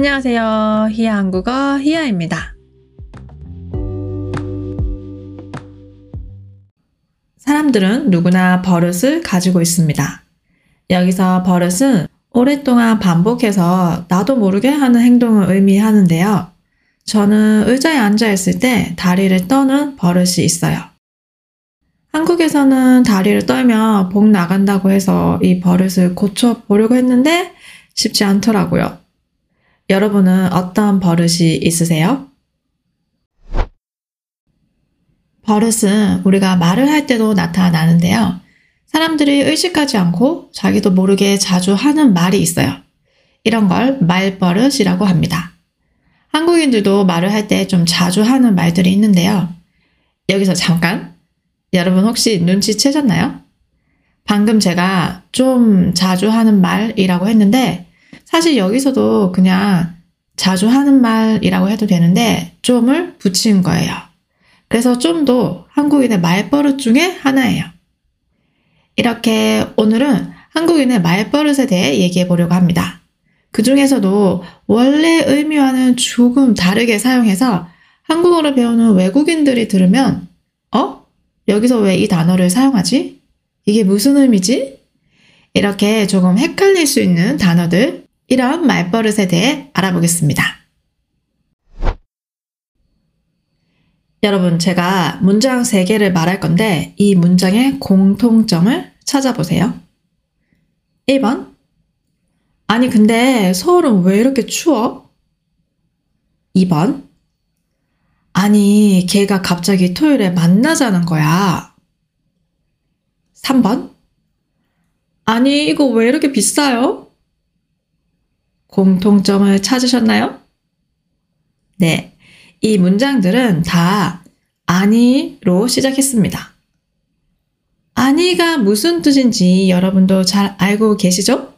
안녕하세요. 히야 한국어 히야입니다. 사람들은 누구나 버릇을 가지고 있습니다. 여기서 버릇은 오랫동안 반복해서 나도 모르게 하는 행동을 의미하는데요. 저는 의자에 앉아 있을 때 다리를 떠는 버릇이 있어요. 한국에서는 다리를 떨면 복 나간다고 해서 이 버릇을 고쳐보려고 했는데 쉽지 않더라고요. 여러분은 어떤 버릇이 있으세요? 버릇은 우리가 말을 할 때도 나타나는데요. 사람들이 의식하지 않고 자기도 모르게 자주 하는 말이 있어요. 이런 걸 말버릇이라고 합니다. 한국인들도 말을 할 때 좀 자주 하는 말들이 있는데요. 여기서 잠깐. 여러분 혹시 눈치채셨나요? 방금 제가 좀 자주 하는 말이라고 했는데 사실 여기서도 그냥 자주 하는 말이라고 해도 되는데 좀을 붙인 거예요. 그래서 좀도 한국인의 말버릇 중에 하나예요. 이렇게 오늘은 한국인의 말버릇에 대해 얘기해 보려고 합니다. 그 중에서도 원래 의미와는 조금 다르게 사용해서 한국어를 배우는 외국인들이 들으면, 어? 여기서 왜 이 단어를 사용하지? 이게 무슨 의미지? 이렇게 조금 헷갈릴 수 있는 단어들, 이런 말버릇에 대해 알아보겠습니다. 여러분, 제가 문장 3개를 말할 건데 이 문장의 공통점을 찾아보세요. 1번. 아니, 근데 서울은 왜 이렇게 추워? 2번. 아니, 걔가 갑자기 토요일에 만나자는 거야. 3번. 아니, 이거 왜 이렇게 비싸요? 공통점을 찾으셨나요? 네. 이 문장들은 다 아니로 시작했습니다. 아니가 무슨 뜻인지 여러분도 잘 알고 계시죠?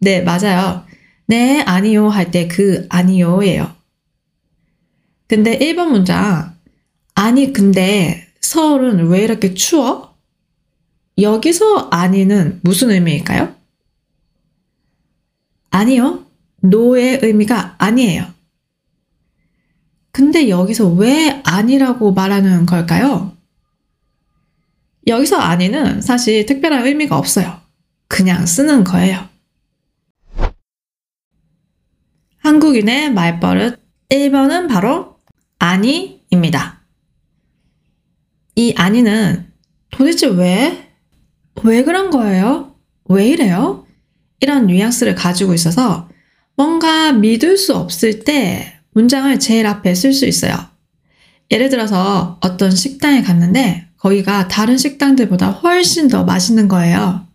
네, 맞아요. 네, 아니요 할 때 그 아니요예요. 근데 1번 문장, 아니, 근데 서울은 왜 이렇게 추워? 여기서 아니는 무슨 의미일까요? 아니요. 노의 의미가 아니에요. 근데 여기서 왜 아니라고 말하는 걸까요? 여기서 아니는 사실 특별한 의미가 없어요. 그냥 쓰는 거예요. 한국인의 말버릇 1번은 바로 아니입니다. 이 아니는 도대체 왜? 왜 그런 거예요? 왜 이래요? 이런 뉘앙스를 가지고 있어서 뭔가 믿을 수 없을 때 문장을 제일 앞에 쓸 수 있어요. 예를 들어서 어떤 식당에 갔는데 거기가 다른 식당들보다 훨씬 더 맛있는 거예요.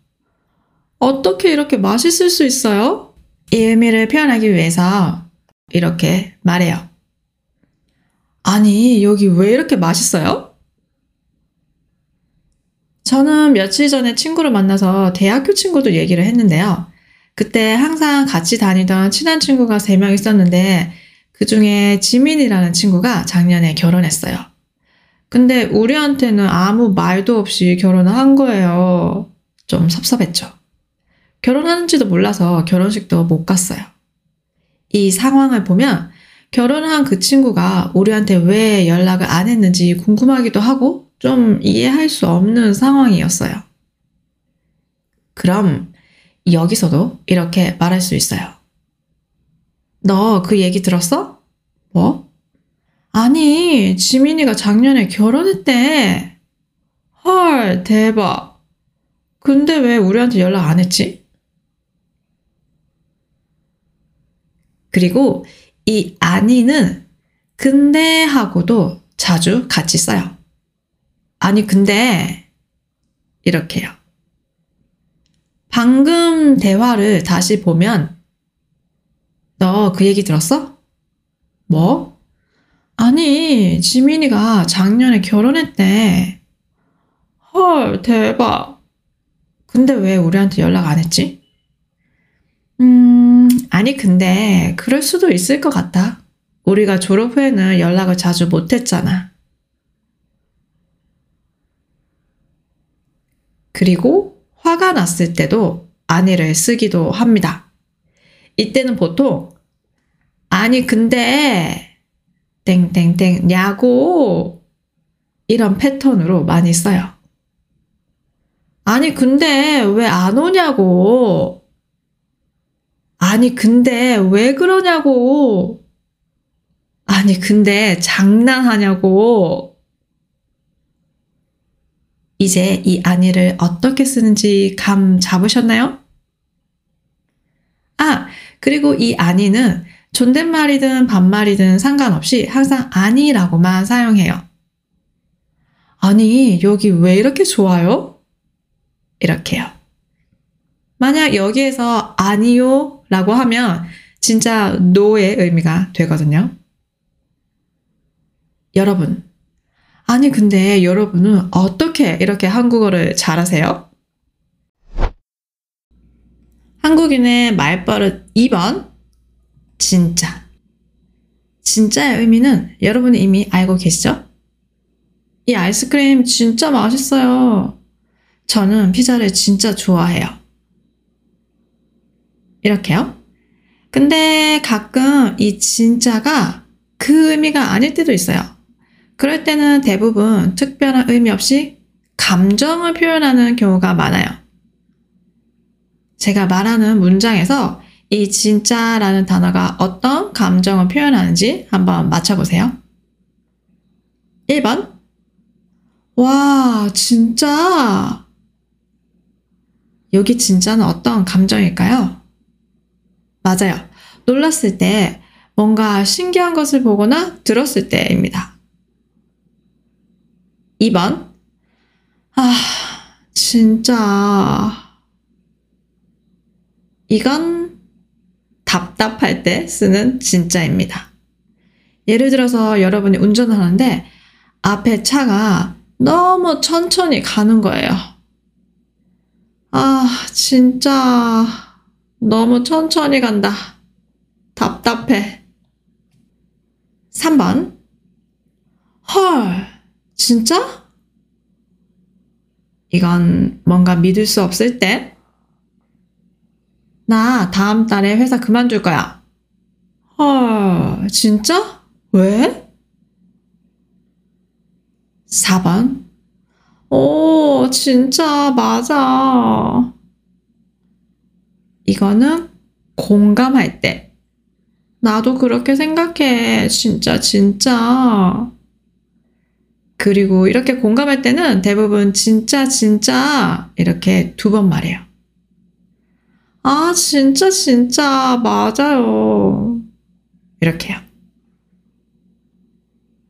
어떻게 이렇게 맛있을 수 있어요? 이 의미를 표현하기 위해서 이렇게 말해요. 아니, 여기 왜 이렇게 맛있어요? 저는 며칠 전에 친구를 만나서 대학교 친구도 얘기를 했는데요. 그때 항상 같이 다니던 친한 친구가 3명 있었는데 그 중에 지민이라는 친구가 작년에 결혼했어요. 근데 우리한테는 아무 말도 없이 결혼을 한 거예요. 좀 섭섭했죠. 결혼하는지도 몰라서 결혼식도 못 갔어요. 이 상황을 보면 결혼을 한그 친구가 우리한테 왜 연락을 안 했는지 궁금하기도 하고 좀 이해할 수 없는 상황이었어요. 그럼 여기서도 이렇게 말할 수 있어요. 너 그 얘기 들었어? 뭐? 아니, 지민이가 작년에 결혼했대. 헐, 대박. 근데 왜 우리한테 연락 안 했지? 그리고 이 아니는 근데 하고도 자주 같이 써요. 아니, 근데 이렇게요. 방금 대화를 다시 보면 너 그 얘기 들었어? 뭐? 아니, 지민이가 작년에 결혼했대. 헐, 대박. 근데 왜 우리한테 연락 안 했지? 음, 아니, 근데 그럴 수도 있을 것 같다. 우리가 졸업 후에는 연락을 자주 못 했잖아. 그리고 화가 났을 때도 아니를 쓰기도 합니다. 이때는 보통 아니, 근데, 땡땡땡, 냐고, 이런 패턴으로 많이 써요. 아니, 근데 왜 안 오냐고. 아니, 근데 왜 그러냐고. 아니, 근데 장난하냐고. 이제 이 아니를 어떻게 쓰는지 감 잡으셨나요? 아, 그리고 이 아니는 존댓말이든 반말이든 상관없이 항상 아니라고만 사용해요. 아니, 여기 왜 이렇게 좋아요? 이렇게요. 만약 여기에서 아니요 라고 하면 진짜 no의 의미가 되거든요. 여러분. 아니, 근데 여러분은 어떻게 이렇게 한국어를 잘하세요? 한국인의 말버릇 2번. 진짜. 진짜의 의미는 여러분이 이미 알고 계시죠? 이 아이스크림 진짜 맛있어요. 저는 피자를 진짜 좋아해요. 이렇게요. 근데 가끔 이 진짜가 그 의미가 아닐 때도 있어요. 그럴 때는 대부분 특별한 의미 없이 감정을 표현하는 경우가 많아요. 제가 말하는 문장에서 이 진짜라는 단어가 어떤 감정을 표현하는지 한번 맞춰보세요. 1번. 와, 진짜. 여기 진짜는 어떤 감정일까요? 맞아요. 놀랐을 때, 뭔가 신기한 것을 보거나 들었을 때입니다. 2번. 아, 진짜. 이건 답답할 때 쓰는 진짜입니다. 예를 들어서 여러분이 운전하는데 앞에 차가 너무 천천히 가는 거예요. 아, 진짜 너무 천천히 간다. 답답해. 3번. 헐, 진짜? 이건 뭔가 믿을 수 없을 때. 나 다음 달에 회사 그만둘 거야. 헐, 진짜? 왜? 4번. 오, 진짜, 맞아. 이거는 공감할 때. 나도 그렇게 생각해. 진짜, 진짜. 그리고 이렇게 공감할 때는 대부분 진짜, 진짜 이렇게 두 번 말해요. 아, 진짜, 진짜, 맞아요. 이렇게요.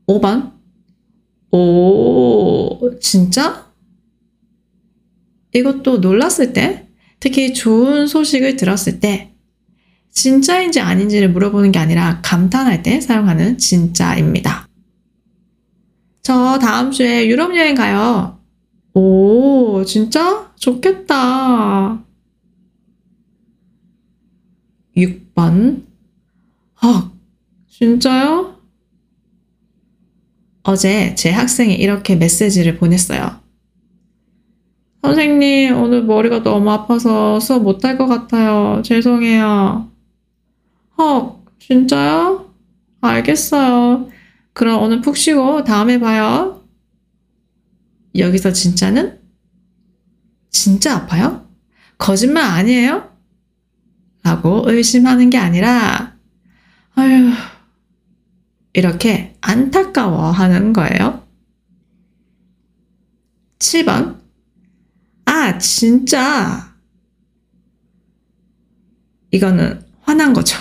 5번. 오, 진짜? 이것도 놀랐을 때, 특히 좋은 소식을 들었을 때, 진짜인지 아닌지를 물어보는 게 아니라 감탄할 때 사용하는 진짜입니다. 저 다음 주에 유럽 여행 가요. 오, 진짜? 좋겠다. 6번. 헉, 진짜요? 어제 제 학생이 이렇게 메시지를 보냈어요. 선생님, 오늘 머리가 너무 아파서 수업 못할 것 같아요. 죄송해요. 헉, 진짜요? 알겠어요. 그럼 오늘 푹 쉬고 다음에 봐요. 여기서 진짜는? 진짜 아파요? 거짓말 아니에요? 라고 의심하는 게 아니라, 아휴, 이렇게 안타까워 하는 거예요. 7번. 아, 진짜. 이거는 화난 거죠.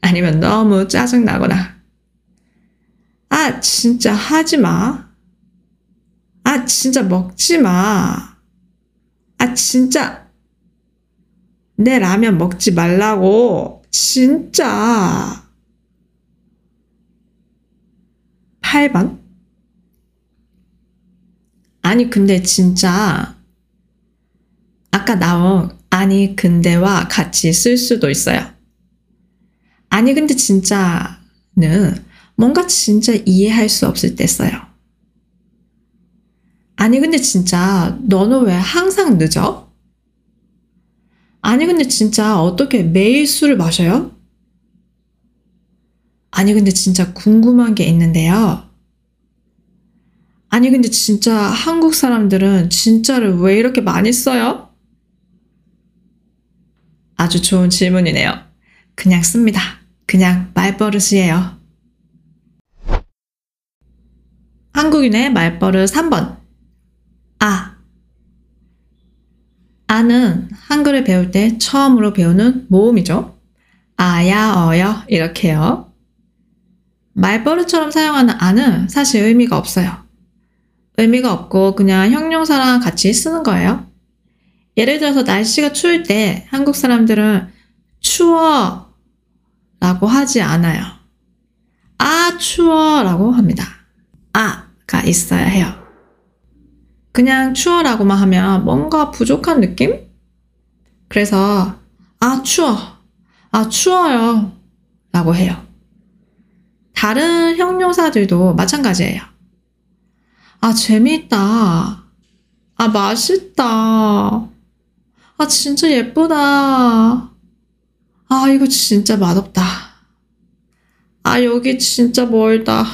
아니면 너무 짜증나거나. 아, 진짜 하지 마. 아, 진짜 먹지 마. 아, 진짜. 내 라면 먹지 말라고. 진짜. 8번. 아니, 근데 진짜, 아까 나온 아니, 근데와 같이 쓸 수도 있어요. 아니, 근데 진짜는 뭔가 진짜 이해할 수 없을 때 써요. 아니, 근데 진짜 너는 왜 항상 늦어? 아니, 근데 진짜 어떻게 매일 술을 마셔요? 아니, 근데 진짜 궁금한 게 있는데요. 아니, 근데 진짜 한국 사람들은 진짜를 왜 이렇게 많이 써요? 아주 좋은 질문이네요. 그냥 씁니다. 그냥 말버릇이에요. 한국인의 말버릇 3번. 아. 아는 한글을 배울 때 처음으로 배우는 모음이죠. 아야, 어여, 이렇게요. 말버릇처럼 사용하는 아는 사실 의미가 없어요. 의미가 없고 그냥 형용사랑 같이 쓰는 거예요. 예를 들어서 날씨가 추울 때 한국 사람들은 추워 라고 하지 않아요. 아, 추워 라고 합니다. 아 가 있어야 해요. 그냥 추워 라고만 하면 뭔가 부족한 느낌? 그래서 아, 추워. 아, 추워요. 라고 해요. 다른 형용사들도 마찬가지예요. 아, 재미있다. 아, 맛있다. 아, 진짜 예쁘다. 아, 이거 진짜 맛없다. 아, 여기 진짜 멀다.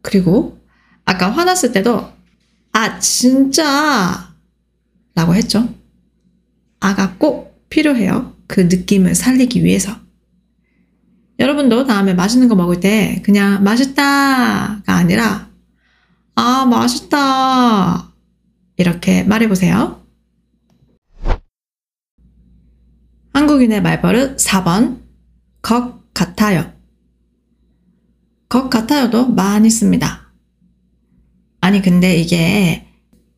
그리고 아까 화났을 때도 아, 진짜 라고 했죠. 아가 꼭 필요해요. 그 느낌을 살리기 위해서. 여러분도 다음에 맛있는 거 먹을 때 그냥 맛있다가 아니라 아, 맛있다. 이렇게 말해보세요. 한국인의 말버릇 4번. 것 같아요. 것 같아요도 많이 씁니다. 아니, 근데 이게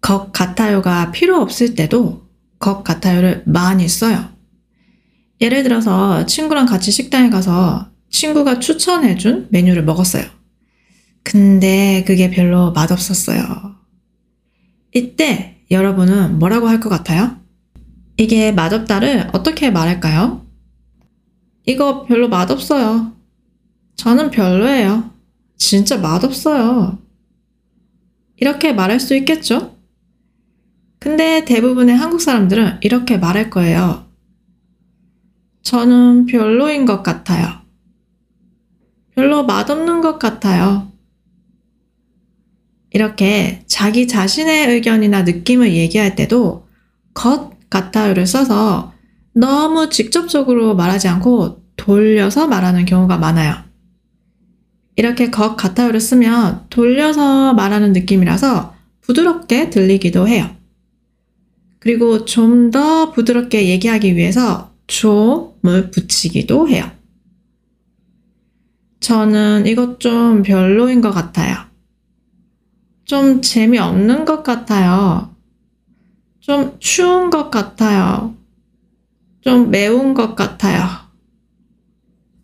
것 같아요가 필요 없을 때도 것 같아요를 많이 써요. 예를 들어서 친구랑 같이 식당에 가서 친구가 추천해준 메뉴를 먹었어요. 근데 그게 별로 맛없었어요. 이때 여러분은 뭐라고 할 것 같아요? 이게 맛없다를 어떻게 말할까요? 이거 별로 맛없어요. 저는 별로예요. 진짜 맛없어요. 이렇게 말할 수 있겠죠? 근데 대부분의 한국 사람들은 이렇게 말할 거예요. 저는 별로인 것 같아요. 별로 맛없는 것 같아요. 이렇게 자기 자신의 의견이나 느낌을 얘기할 때도 것 같아요를 써서 너무 직접적으로 말하지 않고 돌려서 말하는 경우가 많아요. 이렇게 것 같아요를 쓰면 돌려서 말하는 느낌이라서 부드럽게 들리기도 해요. 그리고 좀 더 부드럽게 얘기하기 위해서 좀을 붙이기도 해요. 저는 이것 좀 별로인 것 같아요. 좀 재미없는 것 같아요. 좀 추운 것 같아요. 좀 매운 것 같아요.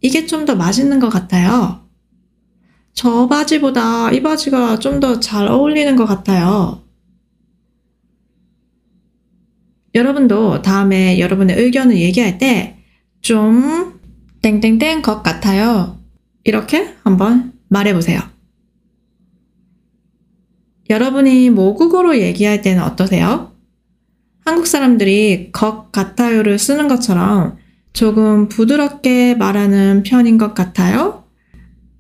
이게 좀 더 맛있는 것 같아요. 저 바지보다 이 바지가 좀 더 잘 어울리는 것 같아요. 여러분도 다음에 여러분의 의견을 얘기할 때 좀 땡땡땡 것 같아요. 이렇게 한번 말해보세요. 여러분이 모국어로 얘기할 때는 어떠세요? 한국 사람들이 것 같아요를 쓰는 것처럼 조금 부드럽게 말하는 편인 것 같아요?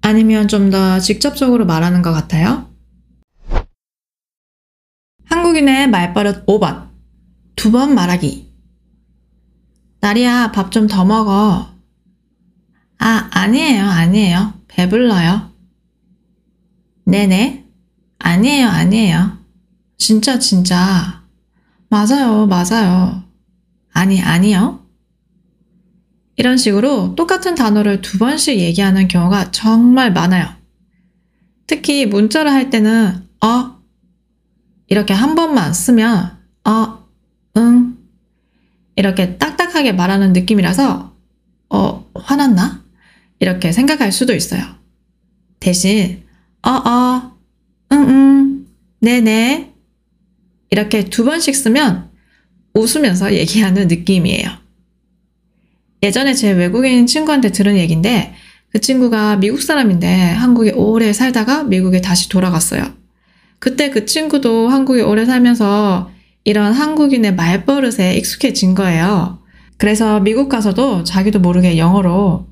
아니면 좀 더 직접적으로 말하는 것 같아요? 한국인의 말버릇 5번. 두 번 말하기. 나리야, 밥 좀 더 먹어. 아, 아니에요, 아니에요. 배불러요. 네네. 아니에요, 아니에요. 진짜, 진짜. 맞아요, 맞아요. 아니, 아니요. 이런 식으로 똑같은 단어를 두 번씩 얘기하는 경우가 정말 많아요. 특히 문자를 할 때는 어 이렇게 한 번만 쓰면 어, 응 이렇게 딱딱하게 말하는 느낌이라서 어, 화났나? 이렇게 생각할 수도 있어요. 대신 어, 어, 응, 응, 네네 이렇게 두 번씩 쓰면 웃으면서 얘기하는 느낌이에요. 예전에 제 외국인 친구한테 들은 얘기인데 그 친구가 미국 사람인데 한국에 오래 살다가 미국에 다시 돌아갔어요. 그때 그 친구도 한국에 오래 살면서 이런 한국인의 말버릇에 익숙해진 거예요. 그래서 미국 가서도 자기도 모르게 영어로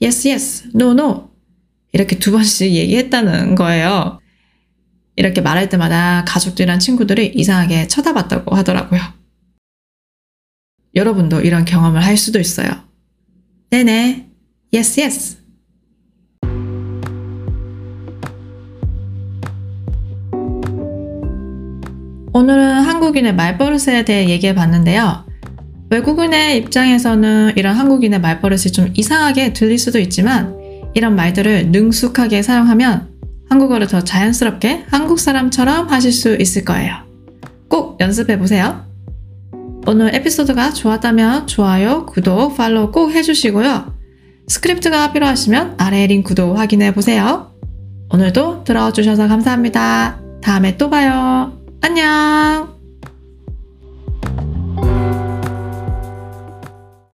yes, yes, no, no 이렇게 두 번씩 얘기했다는 거예요. 이렇게 말할 때마다 가족들이랑 친구들이 이상하게 쳐다봤다고 하더라고요. 여러분도 이런 경험을 할 수도 있어요. 네네. Yes, yes. 오늘은 한국인의 말버릇에 대해 얘기해 봤는데요. 외국인의 입장에서는 이런 한국인의 말버릇이 좀 이상하게 들릴 수도 있지만 이런 말들을 능숙하게 사용하면 한국어를 더 자연스럽게 한국 사람처럼 하실 수 있을 거예요. 꼭 연습해 보세요. 오늘 에피소드가 좋았다면 좋아요, 구독, follow 꼭 해주시고요. 스크립트가 필요하시면 아래 링크도 확인해 보세요. 오늘도 들어주셔서 감사합니다. 다음에 또 봐요. 안녕!